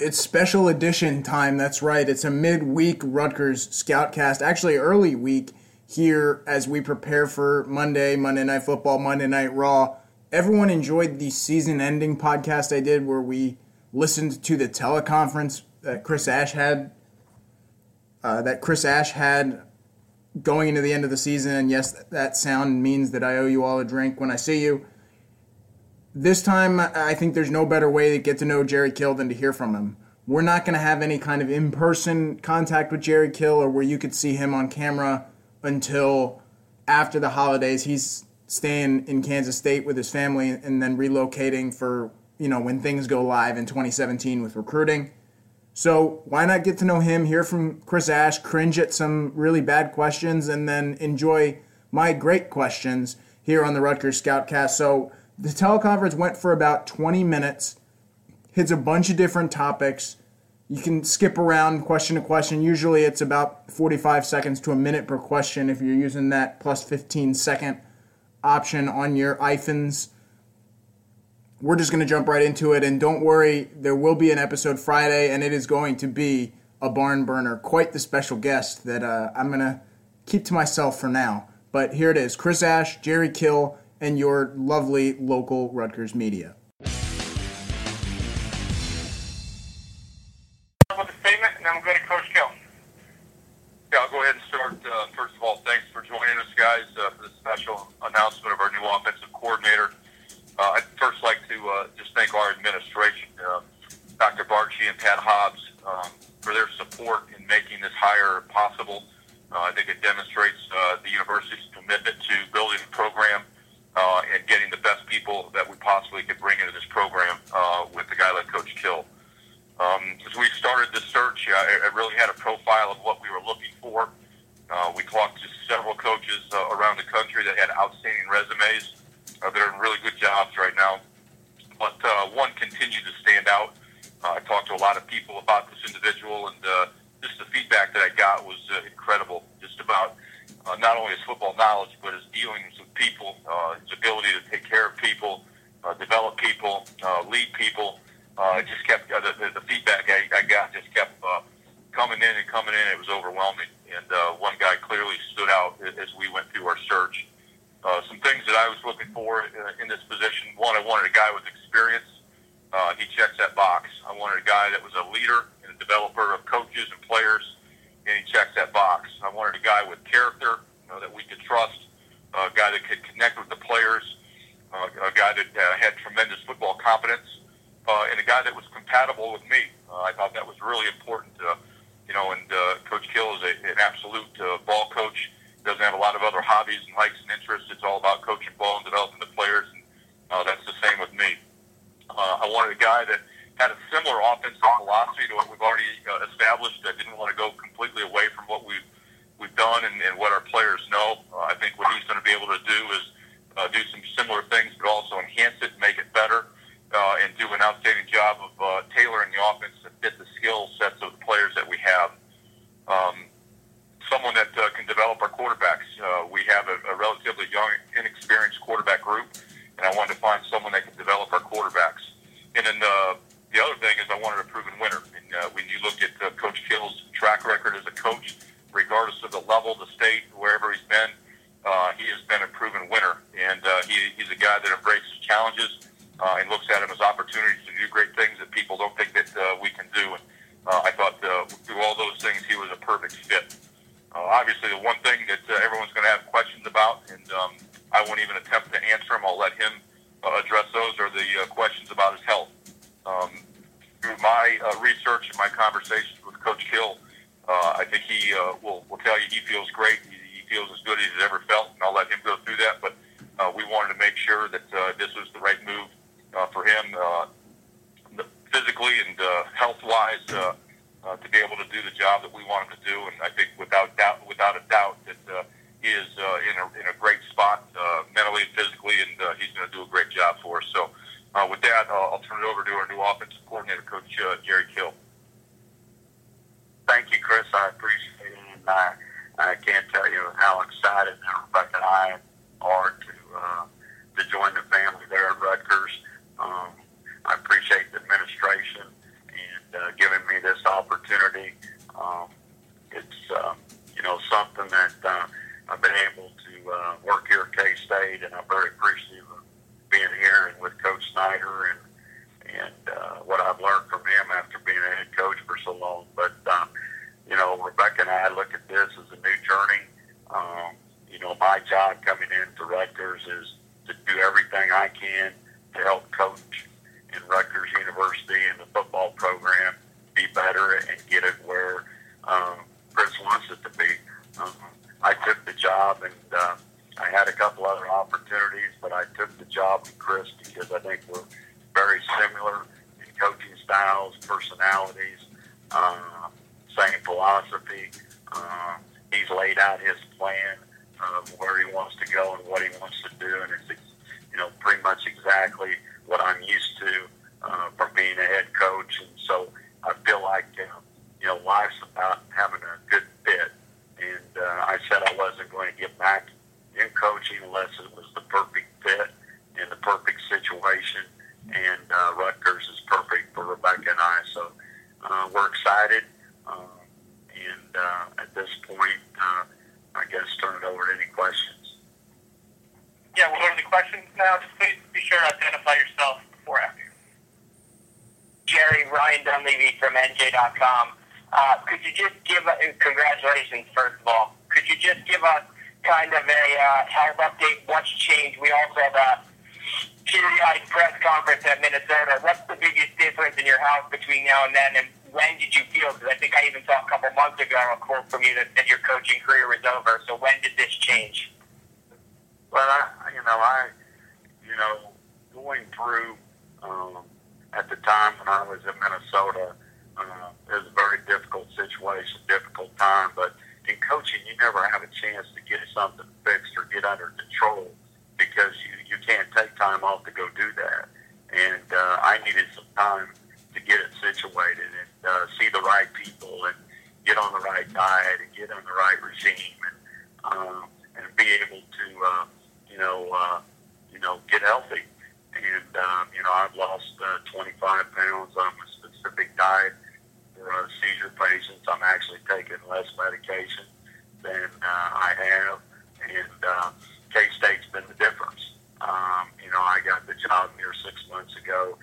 It's special edition time. That's right. It's a midweek Rutgers Scoutcast. Actually, early week here as we prepare for Monday, Monday Night Football, Monday Night Raw. Everyone enjoyed the season ending podcast I did where we listened to the teleconference that Chris Ash had. Uh, that Chris Ash had going into the end of the season, and yes, that sound means that I owe you all a drink when I see you. This time, I think there's no better way to get to know Jerry Kill than to hear from him. We're not going to have any kind of in person contact with Jerry Kill or where you could see him on camera until after the holidays. He's staying in Kansas State with his family and then relocating for, you know, when things go live in 2017 with recruiting. So why not get to know him, hear from Chris Ash, cringe at some really bad questions, and then enjoy my great questions here on the Rutgers Scoutcast. So the teleconference went for about 20 minutes, hits a bunch of different topics. You can skip around question to question. Usually it's about 45 seconds to a minute per question if you're using that plus 15 second option on your iPhones. We're just going to jump right into it. And don't worry, there will be an episode Friday, and it is going to be a barn burner. Quite the special guest that uh, I'm going to keep to myself for now. But here it is Chris Ash, Jerry Kill, and your lovely local Rutgers media. with a statement, and then we'll go to Coach Kill. Yeah, I'll go ahead and start. Uh, first of all, thanks for joining us, guys, uh, for the special announcement of our new offensive coordinator. Uh, I'd first like to uh, just thank our administration, uh, Dr. Barchi and Pat Hobbs, um, for their support in making this hire possible. Uh, I think it demonstrates uh, the university's commitment to building a program uh, and getting the best people that we possibly could bring into this program uh, with a guy like Coach Kill. Um, as we started this search, I, I really had a profile of what we were looking for. Uh, we talked to several coaches uh, around the country that had outstanding resumes. Uh, they're in really good jobs right now. But uh, one continued to stand out. Uh, I talked to a lot of people about this individual, and uh, just the feedback that I got was uh, incredible. Just about uh, not only his football knowledge, but his dealings with people, uh, his ability to take care of people, uh, develop people, uh, lead people. Uh, it just kept uh, the, the, the feedback I, I got just kept uh, coming in and coming in. It was overwhelming, and uh, one guy clearly stood out as we went through our search. Uh, some things that I was looking for uh, in this position. One, I wanted a guy with experience. Uh, he checks that box. I wanted a guy that was a leader and a developer of coaches and players, and he checks that box. I wanted a guy with character, you know, that we could trust, a guy that could connect with the players, uh, a guy that uh, had tremendous football competence, uh, and a guy that was compatible with me. Uh, I thought that was really important. Uh, you know, and uh, Coach Kill is a, an absolute uh, ball coach. Doesn't have a lot of other hobbies and likes and interests. It's all about coaching ball and developing the players, and uh, that's the same with me. Uh, I wanted a guy that had a similar offensive philosophy to what we've already uh, established. I didn't want to go completely away from what we've we've done and, and what our players know. Uh, I think what he's going to be able to do is uh, do some similar things, but also enhance it, make it better, uh, and do an outstanding job of uh, tailoring the offense to fit the skill sets of the players that we have. Um, someone that uh, can develop our quarterbacks. Uh, we have a, a relatively young, inexperienced quarterback group, and I wanted to find someone that can develop our quarterbacks. And then uh, the other thing is I wanted a proven winner. And uh, when you look at uh, Coach Kill's track record as a coach, regardless of the level, the state, wherever he's been, uh, he has been a proven winner. And uh, he, he's a guy that embraces challenges uh, and looks at them as opportunities to do great things that people don't think that uh, we can do. And uh, I thought uh, through all those things, he was a perfect fit. Uh, obviously, the one thing that uh, everyone's going to have questions about, and um, I won't even attempt to answer them. I'll let him uh, address those, are the uh, questions about his health. Um, through my uh, research and my conversations with Coach Kill, uh, I think he uh, will, will tell you he feels great. He, he feels as good as he's ever felt, and I'll let him go through that. But uh, we wanted to make sure that uh, this was the right move uh, for him, uh, physically and uh, health-wise, uh, uh, to be able to do the job that we want him to do. And I think without doubt, without a doubt, that uh, he is uh, in a in a great spot uh, mentally and physically, and uh, he's going to do a great job for us. So. Uh, with that, I'll, I'll turn it over to our new offensive coordinator, Coach uh, Jerry Kill. Thank you, Chris. I appreciate it. And I, I can't tell you how excited Rebecca and I are to uh, to join the family there at Rutgers. Um, I appreciate the administration and uh, giving me this opportunity. Um, it's um, you know something that uh, I've been able to uh, work here at K State, and I'm very appreciative of being here and with Coach Snyder and and uh, what I've learned from him after being a head coach for so long. But um, you know, Rebecca and I look at this as a new journey. Um, you know, my job coming into Rutgers is to do everything I can to help coach in Rutgers University and the football program be better and get it where um, Chris wants it to be. Um, I took the job and uh, I had a couple other opportunities, but I took the job with Chris because I think we're very similar in coaching styles, personalities, uh, same philosophy. Uh, he's laid out his plan of where he wants to go and what he wants to do, and it's you know pretty much exactly what I'm used to uh, from being a head coach, and so I feel like know, you know life's about having a good fit. And uh, I said I wasn't going to get back in coaching unless it was the perfect fit in the perfect situation. And uh, Rutgers is perfect for Rebecca and I. So uh, we're excited. And uh, at this point, uh, I guess turn it over to any questions. Yeah, we'll go to the questions now. Just please be sure to identify yourself before after. Jerry Ryan Dunleavy from NJ.com. Uh, could you just give, uh, congratulations, first of all. Could you just give us kind of a uh, health update, what's changed? We also have a periodic press conference at Minnesota. What's the biggest difference in your health between now and then, and when did you feel? Because I think I even saw a couple months ago a quote from you that said your coaching career was over. So when did this change? Well, I, you know, I, you know, going through um, at the time when I was in Minnesota, uh, it was a very difficult situation, difficult time, but in coaching, you never have a chance to get something fixed or get under control because you, you can't take time off to go do that. And uh, I needed some time to get it situated uh, see the right people and get on the right diet and get on the right regime and um, and be able to uh, you know uh, you know get healthy. And um, you know I've lost uh, 25 pounds on a specific diet for uh, seizure patients. I'm actually taking less medication than uh, I have, and uh, K State's been the difference. Um, you know, I got the job here six months ago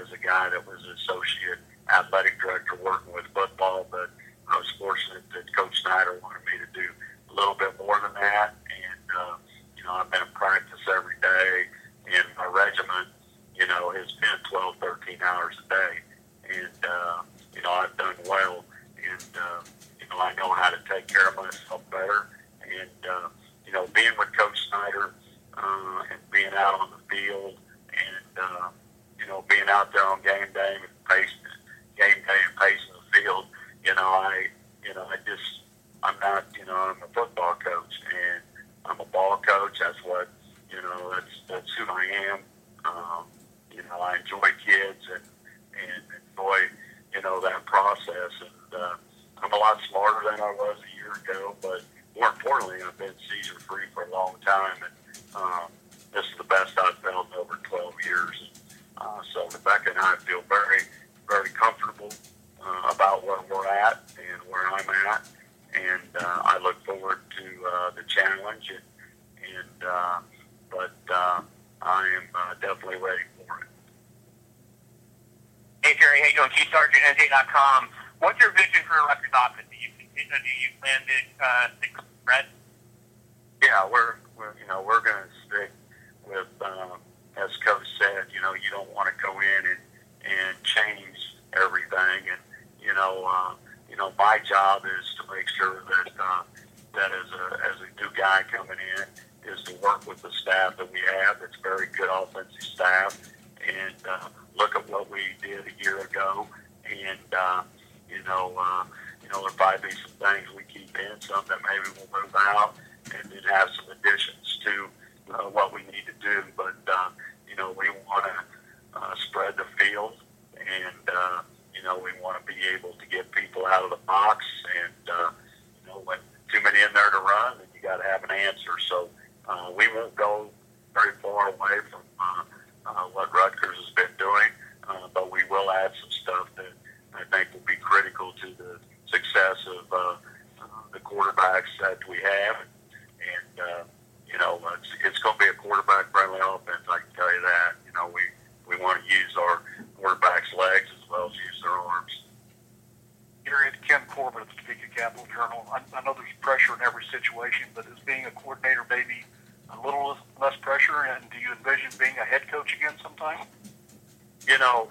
as a guy that was an associate athletic director working with football, but I was fortunate that Coach Snyder wanted me to do a little bit more than that, and uh, you know, I've been in practice every day, and my regiment, you know, has been 12, 13 hours a day, and uh, you know, I've done well, and uh, you know, I know how to take care of myself better, and uh, you know, being with Coach Snyder uh, and being out on the field, and uh, you know, being out there on game day and pacing, game day and pacing the field, you know, I, you know, I just, I'm not, you know, I'm a football coach, and I'm a ball coach. That's what, you know, that's that's who I am. Um, you know, I enjoy kids and and enjoy you know, that process. And uh, I'm a lot smarter than I was a year ago, but more importantly, I've been seizure free for a long time. And um, this is the best I've felt in over 12 years. Uh, so Rebecca and I feel very, very comfortable uh, about where we're at and where I'm at. And uh, I look forward to uh, the challenge. And, and uh, but uh, I am uh, definitely ready for it. Hey, Jerry, how you doing? Keith Sargent, NJ.com. What's your vision for Rutgers offense? Do you, do you plan to uh, stick with Brett? Yeah, we're, we're you know we're going to stick with um, as Coach said. You know, you don't want to go in and and change everything. And you know, uh, you know, my job is to make sure that uh, that as a as a new guy coming in, is to work with the staff that we have. It's very good offensive staff, and uh, look at what we did a year ago. And uh, you know, uh, you know, there'll probably be some things we keep in, some that maybe we'll move out, and then have some additions to uh, what we need to do. But uh, you know, we want to uh, spread the field, and uh, you know, we want to be able to get people out of the box, and uh, you know, when too many in there to run, then you got to have an answer. So uh, we won't go very far away from uh, uh, what Rutgers has been doing, uh, but we will add some stuff that I think will be critical to the success of uh, uh, the quarterbacks that we have. And, uh, you know, it's, it's going to be a quarterback-friendly offense, I can tell you that. You know, we, we want to use our quarterback's legs as well as use their arms. Gary, it's Ken Corbett at the Topeka Capital Journal. I, I know there's pressure in every situation, but is being a coordinator maybe a little less pressure? And do you envision being a head coach again sometime? You know,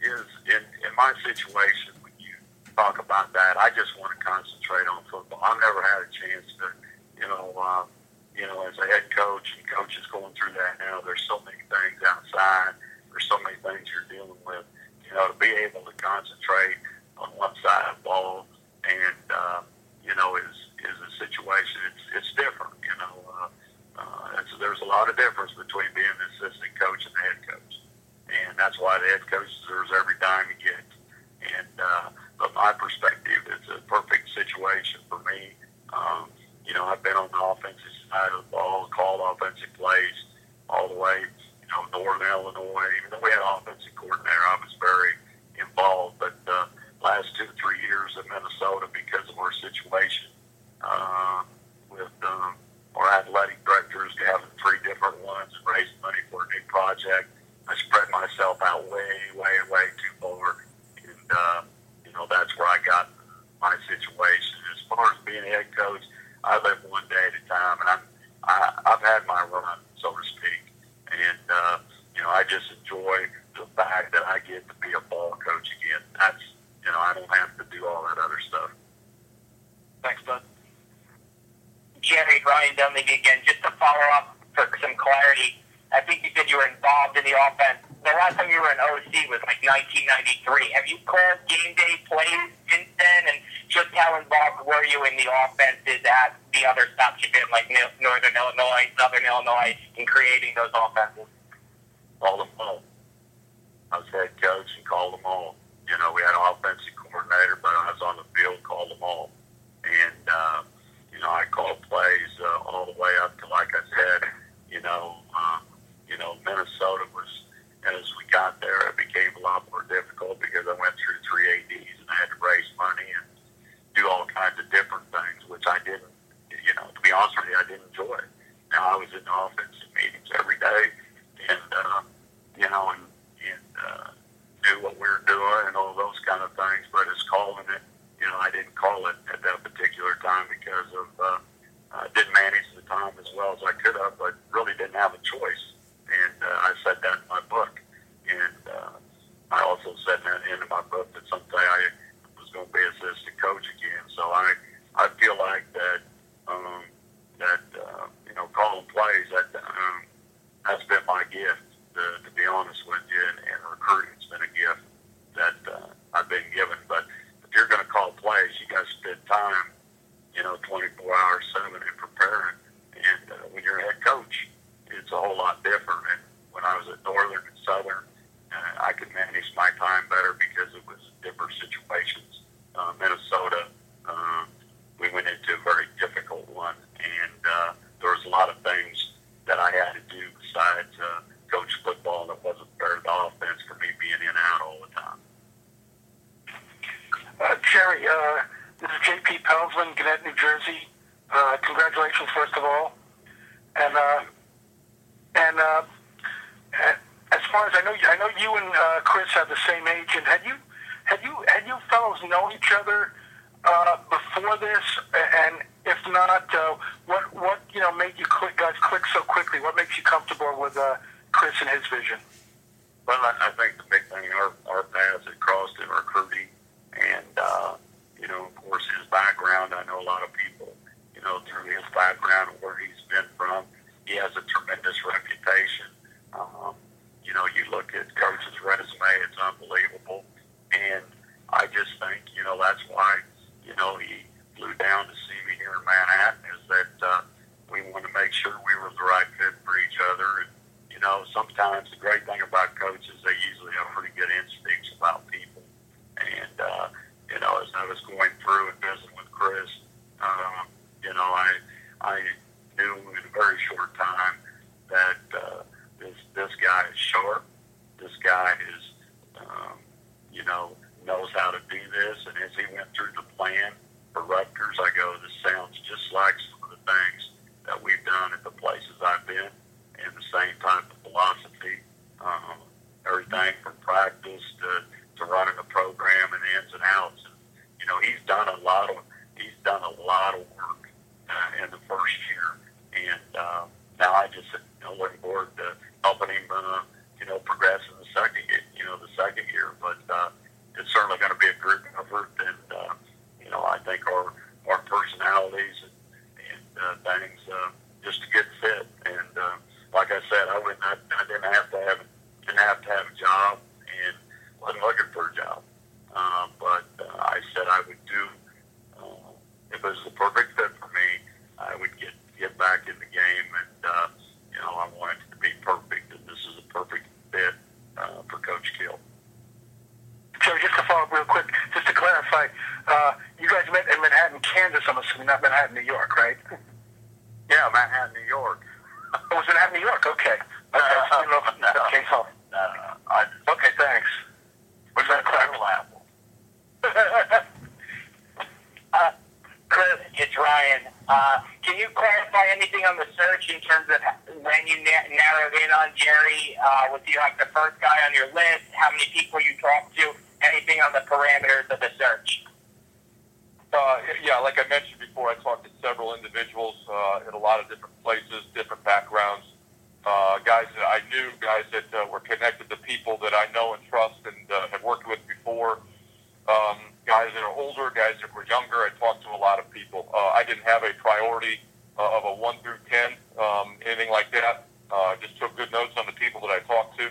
is in, in my situation, when you talk about that, I just want to concentrate on football. I've never had a chance to, you know, uh, you know, as a head coach and coaches going through that now, there's so many things outside. There's so many things you're dealing with. You know, to be able to concentrate on one side of the ball and, uh, you know, is, is a situation, it's, it's different, you know. Uh, uh, and so there's a lot of difference between being an assistant coach and the head coach. And that's why the head coach deserves every dime he gets. And, uh, but my perspective, it's a perfect situation for me. Um, you know, I've been on the offensive side of the ball, called offensive plays all the way, you know, Northern Illinois. Even though we had offensive coordinator, I was very involved. But uh, last two, three years in Minnesota, because of our situation uh, with um, our athletic directors having three different ones and raising money for a new project, I spread myself out way, way, way too far. And, uh, you know, that's where I got my situation. As far as being a head coach, I live one day at a time, and I'm, I, I've had my run, so to speak. And, uh, you know, I just enjoy the fact that I get to be a ball coach again. That's, you know, I don't have to do all that other stuff. Thanks, Bud. Jerry, Ryan Dunleavy again, just to follow up for some clarity. I think you said you were involved in the offense. The last time you were in OC was like 1993. Have you called game day plays since then? And just how involved were you in the offenses at the other stops you've been, like Northern Illinois, Southern Illinois, in creating those offenses? Call them all. I was head coach and called them all. You know, we had an offensive coordinator, but I was on the field, called them all. And, uh, you know, I called plays uh, all the way up to, like I said, you know, uh, you know, Minnesota was, as we got there, it became a lot more difficult because I went through three ADs and I had to raise money and do all kinds of different things, which I didn't, you know, to be honest with you, I didn't enjoy. Now, I was in offensive meetings every day and, uh, you know, and, and uh, knew what we were doing and all those kind of things, but as calling it, you know, I didn't call it at that particular time because of uh, uh, didn't manage the time as well as I could have, but really didn't have a choice. And uh, I said that in my book, and uh, I also said in, in my book that someday I was going to be assistant coach again. So I I feel like that um, that uh, you know calling plays that um, that's been my gift. To, to be honest with you, and, and recruiting's been a gift that uh, I've been given, but if you're going to call plays, you got to spend time, you know, 24 hours, seven in preparing. And uh, when you're a head coach, it's a whole lot different. And when I was at Northern and Southern, uh, I could manage my time better because it was different situations. Uh, Minnesota, uh, we went into a very difficult one, and uh, there was a lot of things that I had to do besides uh, coach football that wasn't fair to the offense for me being in and out all the time. Uh, Jerry, uh, this is J.P. Pelzman, Gannett, New Jersey. Uh, congratulations, first of all. And uh, and uh, as far as I know, I know you and uh, Chris have the same age. And had you had you had you fellows known each other uh, before this? And if not, uh, what what you know made you click, guys click so quickly? What makes you comfortable with uh, Chris and his vision? Well, I, I think the big thing our our paths had crossed in recruiting, and uh, you know, of course, his background. I know a lot of people, you know, through his background where he's been from. he has a tremendous reputation. Um, you know, you look at coach's resume; it's unbelievable, and I just think you know that's why you know he flew down to see me here in Manhattan. Is that uh, we want to make sure we were the right fit for each other, and you know, sometimes the great thing about coaches they usually have pretty good instincts about people, and uh, you know, as I was going through and visiting with Chris, um, you know, I I knew in a very short time that uh, this this guy is sharp. This guy is, um, you know, knows how to do this. And as he went through the plan for Rutgers, I go, this sounds just like some of the things that we've done at the places I've been, and the same type of philosophy. Um, everything from practice to, to running the program and ins and outs. And, you know, he's done a lot of he's done a lot of work uh, in the first year, and uh, now I just you know looking forward to helping him, uh, you know, progress in the second you know the second year. But uh, it's certainly going to be a group effort, and uh, you know, I think our our personalities and, and uh, things uh, just a good fit. And uh, like I said, I wouldn't I, I didn't have to have didn't have to have a job, and wasn't looking for a job. Uh, but uh, I said I would do uh, if it was the perfect fit for me. I would get get back in the game, and uh, you know I wanted it to be perfect, and this is a perfect fit uh, for Coach Kill. Jerry, just to follow up real quick, clarify, uh, you guys met in Manhattan, Kansas, I'm assuming, not Manhattan, New York, right? Yeah, Manhattan, New York. Oh, it was Manhattan, New York. Okay. Okay. Uh, you know, no. Okay. So, No, I okay. Thanks. was that apple. Uh, Chris, it's Ryan. Uh, can you clarify anything on the search in terms of when you na- narrowed in on Jerry? Uh, was he like the first guy on your list? How many people you talked to? Anything on the parameters of the search? Uh, yeah, like I mentioned before, I talked to several individuals uh, in a lot of different places, different backgrounds. Uh, guys that I knew, guys that uh, were connected to people that I know and trust and uh, have worked with before. Um, guys that are older, guys that were younger. I talked to a lot of people. Uh, I didn't have a priority uh, of a one through ten, um, anything like that. Uh, just took good notes on the people that I talked to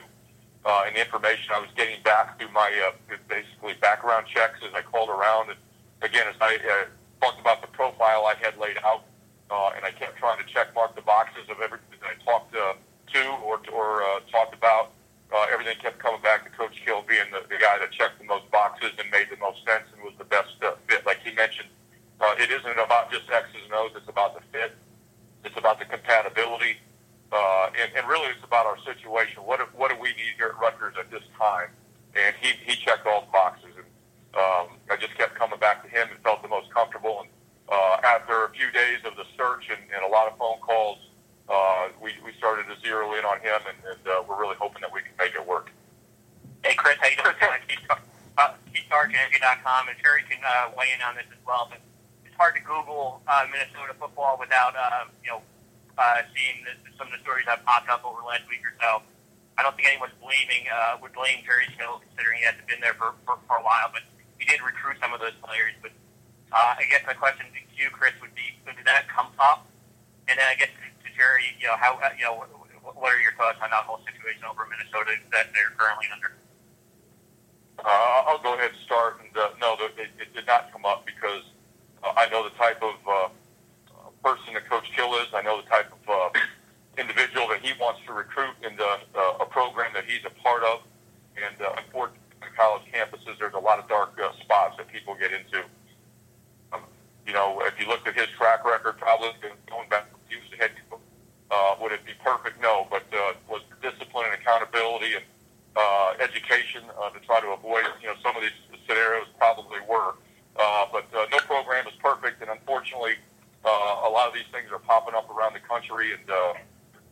uh, and the information I was getting back through my uh, basically background checks as I called around. And again, as I uh, talked about the profile I had laid out, uh, and I kept trying to check mark the boxes of everything that I talked uh, to or, or uh, talked about. Uh, everything kept coming back to Coach Kill being the, the guy that checked the most boxes and made the most sense and was the best uh, fit. Like he mentioned, uh, it isn't about just X's and O's. It's about the fit. It's about the compatibility. Uh, and, and really, it's about our situation. What do, what do we need here at Rutgers at this time? And he, he checked all the boxes. And um, I just kept coming back to him and felt the most comfortable. And uh, after a few days of the search and, and a lot of phone calls, uh, we, we started to zero in on him, and, and uh, we're really hoping that we can make it work. Hey, Chris, how you doing? Keith, uh, Keith Sargent, NJ.com, and Jerry can uh, weigh in on this as well. But it's hard to Google uh, Minnesota football without, uh, you know, uh, seeing the, some of the stories that popped up over the last week or so. I don't think anyone's blaming uh, would blame Jerry Kill, considering he hasn't been there for, for, for a while. But he did recruit some of those players. But uh, I guess my question to you, Chris, would be: Did that come up? And then I guess to, Jerry, you know, how uh, you know, what are your thoughts on that whole situation over Minnesota that they're currently under? Uh, I'll go ahead and start. And uh, no, it, it did not come up because uh, I know the type of uh, person that Coach Kill is. I know the type of uh, individual that he wants to recruit into uh, a program that he's a part of. And uh, unfortunately, college campuses, there's a lot of dark uh, spots that people get into. Um, you know, if you looked at his track record, probably going back, he was the head coach. Uh, would it be perfect? No, but uh, was discipline and accountability and uh, education uh, to try to avoid, you know, some of these scenarios probably were. Uh, but uh, no program is perfect, and unfortunately, uh, a lot of these things are popping up around the country. And uh,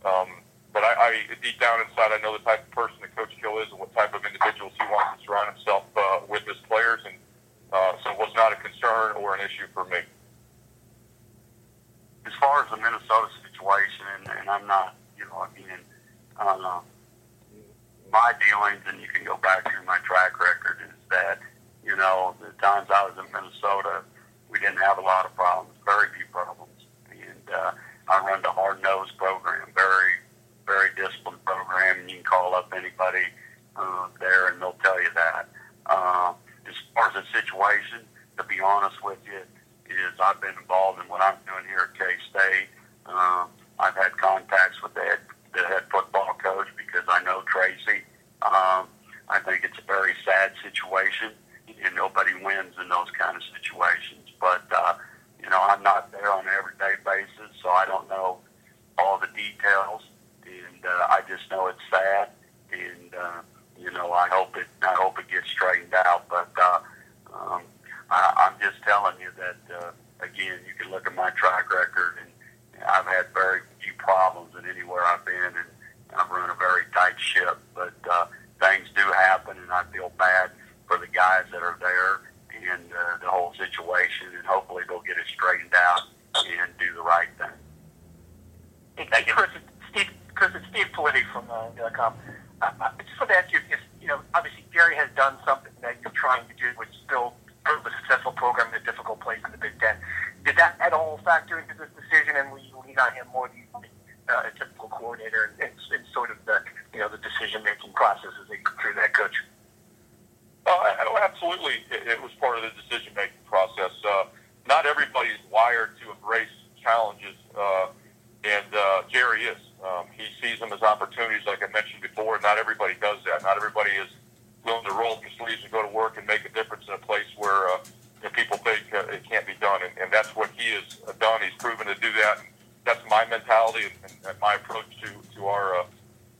um, but I, I deep down inside, I know the type of person that Coach Kill is and what type of individuals he wants to surround himself uh, with as players, and uh, so it was not a concern or an issue for me. as far as the Minnesota situation, and, and I'm not, you know, again, uh, my dealings, and you can go back through my track record, is that, you know, the times I was in Minnesota, we didn't have a lot of problems, very few problems. And uh, I run the hard nosed program, very very disciplined program, and you can call up anybody uh, there, and they'll tell you that. Uh, as far as the situation, to be honest with you, is I've been involved in what I'm doing here at K State. Uh, I've had contacts with the head, the head football coach because I know Tracy. Um, I think it's a very sad situation, and nobody wins in those kind of situations. But uh, you know, I'm not there on an everyday basis, so I don't know all the details, and uh, I just know it's sad, and uh, you know, I hope it I hope it gets straightened out. But uh, um, I, I'm just telling you that uh, again, you can look at my track record, and I've had very few problems in anywhere I've been, and I've run a very tight ship. But uh, things do happen, and I feel bad for the guys that are there and uh, the whole situation, and hopefully they'll get it straightened out and do the right thing. Thank you, Chris. Steve, Chris, it's Steve Politi from uh, .com. Uh, I just want to ask you, if, you know, obviously Jerry has done something that you're trying to do, which still a successful program in a difficult place in the Big Ten. Did that at all factor into this decision, and will you lean on him more than uh, a typical coordinator and, and, sort of the, you know, the decision-making process as they go through that coach? Uh, absolutely, it, it was part of the decision-making process. Uh, not everybody's wired to embrace challenges, uh, and uh, Jerry is. Um, he sees them as opportunities, like I mentioned before. Not everybody does that. Not everybody is willing to roll up their sleeves and go to work and make a difference in a place where uh, people think uh, it can't be done, and, and that's what he has done. He's proven to do that. And that's my mentality and, and, my approach to to our uh,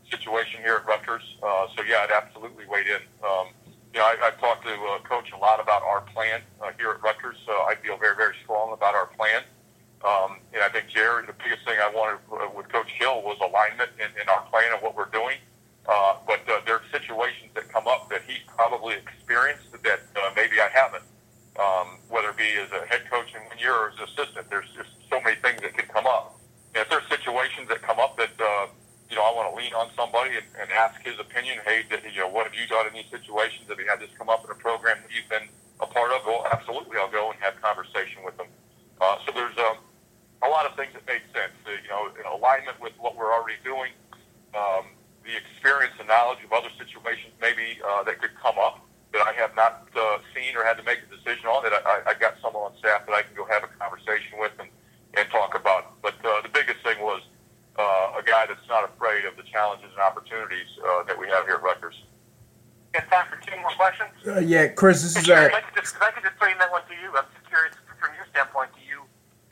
situation here at Rutgers. Uh, so yeah, it absolutely weighed in. Um, you know, I, I've talked to uh, Coach a lot about our plan uh, here at Rutgers. So I feel very, very strong about our plan. Um, and I think Jared, the biggest thing I wanted uh, with Coach Kill was alignment in, in our plan and what we're doing. Uh, but uh, there are situations that come up that he probably experienced that uh, maybe I haven't. Um, whether it be as a head coach in one year or as assistant, there's just so many things that can come up. And if there's situations that come up that uh, you know I want to lean on somebody and, and ask his opinion, hey, that, you know, what have you done in these situations? Have you had this come up in a program that you've been a part of? Well, absolutely, I'll go and have conversation with them. Uh, so there's um, lot of things that made sense. Uh, you know, in alignment with what we're already doing. Um, the experience and knowledge of other situations maybe uh, that could come up that I have not uh, seen or had to make a decision on. That I, I got someone on staff that I can go have a conversation with and, and talk about. But uh, the biggest thing was uh, a guy that's not afraid of the challenges and opportunities uh, that we have here at Rutgers. Got time for two more questions? Uh, yeah, Chris, this is uh, if I could just, if I could just frame that one to you, I'm just curious from your standpoint. Do you,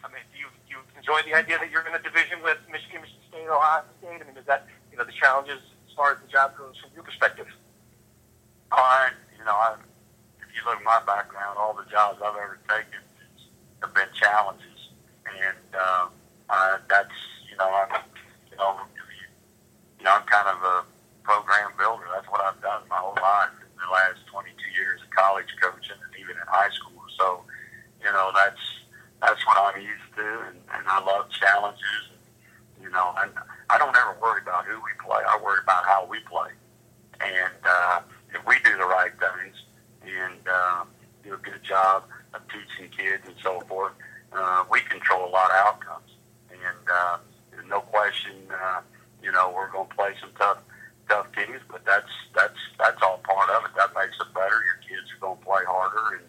I mean, do you, do you enjoy the idea that you're in a division with Michigan, Michigan State, Ohio State? I mean, is that you know the challenges as far as the job goes from your perspective? I, you know, I, if you look at my background, all the jobs I've ever taken have been challenges, and uh, I, that's you know, I'm, you know, you know, I'm kind of a program builder. That's what I've done my whole life in the last 22 years of college coaching and even in high school. So, you know, that's that's what I'm used to, and, and I love challenges. And, you know, and I don't ever worry about who we play. I worry about how we play, and uh, if we do the right things and uh, do a good job of teaching kids and so forth, uh, we control a lot of outcomes. And uh, no question, uh, you know, we're going to play some tough tough teams, but that's that's that's all part of it. That makes it better. Your kids are going to play harder, and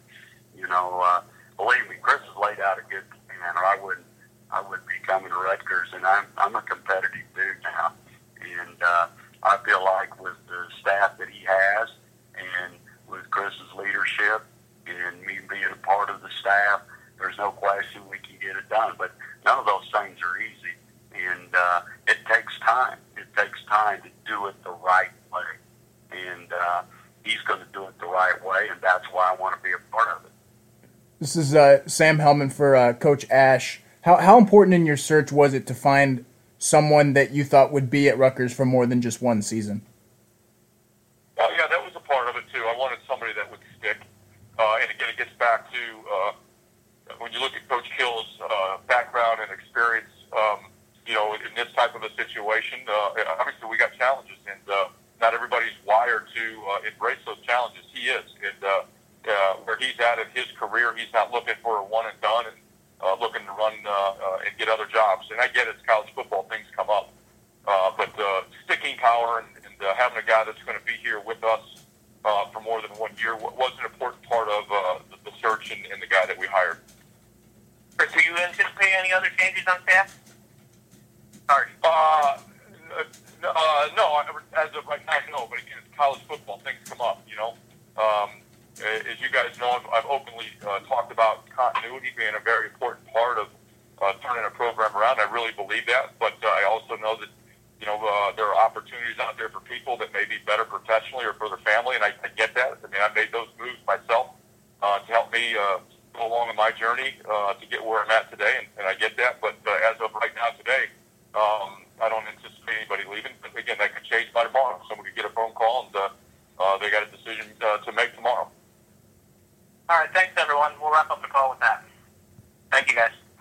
you know, uh, believe me, Chris has laid out a good plan, or I wouldn't I wouldn't be coming to Rutgers. And I'm I'm a competitive dude now, and uh, I feel like with the staff that he has, and with Chris's leadership, and me being a part of the staff, there's no question we can get it done. But none of those things are easy, and uh, it takes time. It takes time to do it the right way, and uh, he's going to do it the right way, and that's why I want to be a part of it. This is uh, Sam Hellman for uh, Coach Ash. How, how important in your search was it to find someone that you thought would be at Rutgers for more than just one season? Oh yeah, that was a part of it too. I wanted somebody that would stick, uh, and again, it gets back to uh, when you look at Coach Kill's uh, background and experience. Um, you know, in this type of a situation, uh, obviously we got challenges, and uh, not everybody's wired to uh, embrace those challenges. He is, and where he's at in his career, he's not looking for a one and done and uh, looking to run uh, uh, and get other jobs. And I get it's college football; things come up. Uh, but uh, sticking power and, and uh, having a guy that's going to be here with us uh, for more than one year was an important part of uh, the, the search and, and the guy that we hired. Chris, do you anticipate any other changes on staff? Sorry. Uh, uh, no, as of right now, no. But again, it's college football; things come up. You know, um, as you guys know, I've, I've openly uh, talked about continuity being a very important part of uh, turning a program around. I really believe that, but uh, I also know that you know uh, there are opportunities out there for people that may be better professionally or for their family, and I, I get that. I mean, I made those moves myself uh, to help me uh, go along in my journey uh, to get where I'm at today, and, and I get that. But uh, as of right now, today, um, I don't anticipate anybody leaving. But again, that could change by tomorrow. Somebody could get a phone call, and uh, uh, they got a decision uh, to make tomorrow. All right, thanks everyone. We'll wrap up the call with that. Thank